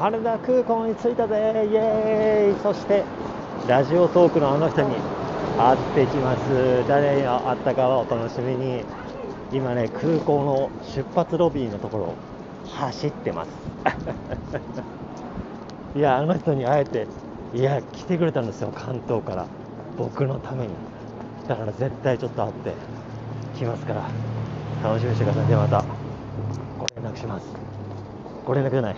羽田空港に着いたぜ。イエーイ。そしてラジオトークのあの人に会ってきます。誰に会ったかはお楽しみに。今ね空港の出発ロビーのところ走ってます。いやあの人に会えていや来てくれたんですよ。関東から。僕のために。だから絶対ちょっと会って来ますから。楽しみにしてください。でまたご連絡します。ご連絡じゃない。